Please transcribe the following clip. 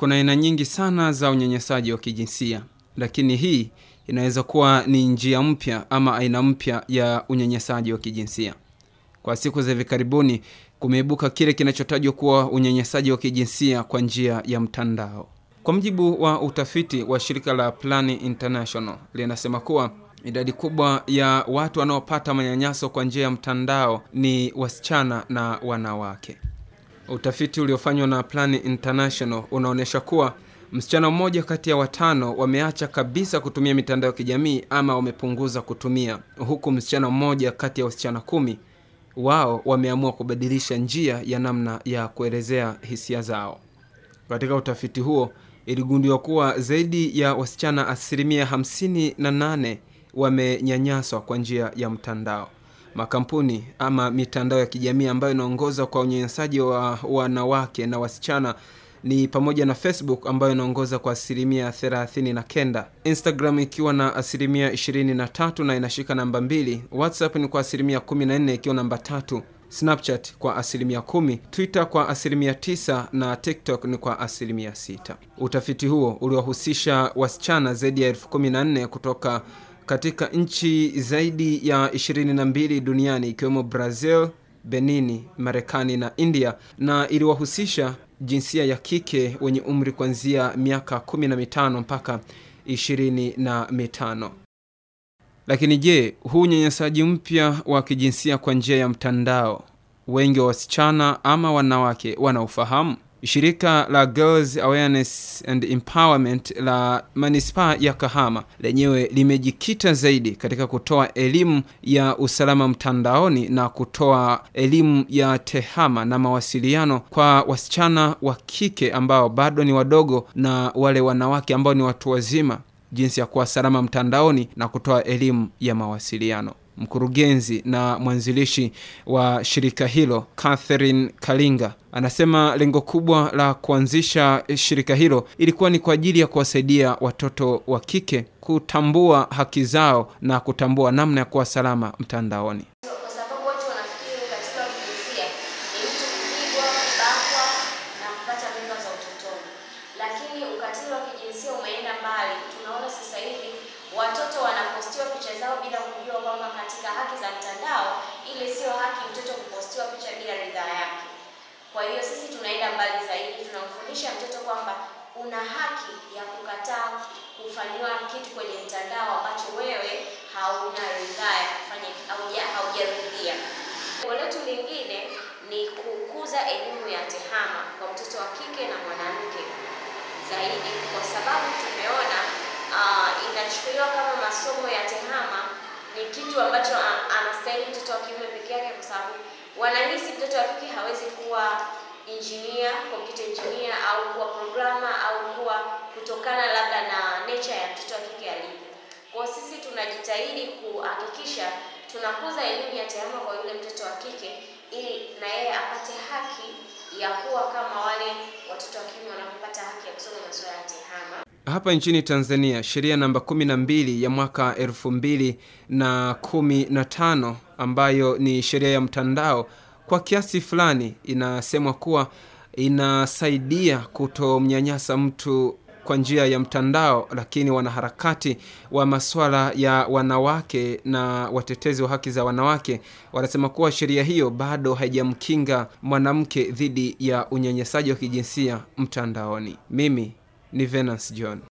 Kuna aina nyingi sana za unyanyasaji wa kijinsia, lakini hii inaweza kuwa ni njia mpya ama aina mpya ya unyanyasaji wa kijinsia. Kwa siku za hivi karibuni kumeibuka kile kinachotajwa kuwa unyanyasaji wa kijinsia kwa njia ya mtandao. Kwa mujibu wa utafiti wa shirika la Plan International, linasema kuwa idadi kubwa ya watu wanaopata manyanyaso kwa njia ya mtandao ni wasichana na wanawake. Utafiti uliofanywa na Plan International unaonyesha kuwa msichana mmoja kati ya watano wameacha kabisa kutumia mitandao ya kijamii ama wamepunguza kutumia, huku msichana mmoja kati ya wasichana kumi wao wameamua kubadilisha njia ya namna ya kuelezea hisia zao. Katika utafiti huo iligundua kuwa zaidi ya wasichana asilimia 58 wamenyanyaswa kwa njia ya mtandao. Makampuni ama mitandao ya kijamii ambayo inaongoza kwa unyanyasaji wa wanawake na wasichana ni pamoja na Facebook ambayo inaongoza kwa asilimia 39, Instagram ikiwa na asilimia 23 na inashika namba mbili, WhatsApp ni kwa asilimia 14 ikiwa namba tatu, Snapchat kwa asilimia kumi, Twitter kwa asilimia tisa na TikTok ni kwa asilimia sita. Utafiti huo uliwahusisha wasichana zaidi ya elfu kumi na nne kutoka katika nchi zaidi ya 22 duniani ikiwemo Brazil, Benini, Marekani na India na iliwahusisha jinsia ya kike wenye umri kuanzia miaka 15 mpaka 25. Lakini je, huu unyanyasaji mpya wa kijinsia kwa njia ya mtandao wengi wa wasichana ama wanawake wanaofahamu? Shirika la Girls Awareness and Empowerment la manispaa ya Kahama lenyewe limejikita zaidi katika kutoa elimu ya usalama mtandaoni na kutoa elimu ya tehama na mawasiliano kwa wasichana wa kike ambao bado ni wadogo na wale wanawake ambao ni watu wazima, jinsi ya kuwa salama mtandaoni na kutoa elimu ya mawasiliano. Mkurugenzi na mwanzilishi wa shirika hilo Catherine Kalinga anasema lengo kubwa la kuanzisha shirika hilo ilikuwa ni kwa ajili ya kuwasaidia watoto wa kike kutambua haki zao na kutambua namna ya kuwa salama mtandaoni. Kwa sababu watu wanafikiri ukatili wa kijinsia ni mtu kupigwa, kubakwa na kupata mimba za utotoni, lakini ukatili wa kijinsia umeenda mbali. Tunaona sasa hivi watoto wanapostiwa picha zao bila kujua kwamba katika haki za mtandao ile sio haki mtoto kupostiwa picha bila ridhaa yake. Kwa hiyo sisi tunaenda mbali zaidi, tunamfundisha mtoto kwamba una haki ya kukataa kufanyiwa kitu kwenye mtandao ambacho wewe hauna ridhaa ya kufanya hauja haujaridhia. Lengo letu lingine ni kukuza elimu ya tehama kwa mtoto wa kike na mwanamke zaidi, kwa sababu tumeona uh, inachukuliwa kama masomo ya tehama ni kitu ambacho a- anastahili mtoto wa kiume peke yake, kwa sababu wanahisi mtoto wa kike hawezi kuwa engineer, computer engineer au kuwa programmer au kuwa kutokana labda na nature ya mtoto wa kike alivyo. Kwa sisi tunajitahidi kuhakikisha tunakuza elimu ya tehama kwa yule mtoto wa kike ili na yeye apate haki ya kuwa kama wale watoto wa kiume wanavyopata haki ya kusoma masuala ya tehama. Hapa nchini Tanzania, sheria namba 12 ya mwaka 2015 ambayo ni sheria ya mtandao, kwa kiasi fulani inasemwa kuwa inasaidia kutomnyanyasa mtu kwa njia ya mtandao, lakini wanaharakati wa masuala ya wanawake na watetezi wa haki za wanawake wanasema kuwa sheria hiyo bado haijamkinga mwanamke dhidi ya unyanyasaji wa kijinsia mtandaoni. Mimi ni Venance John.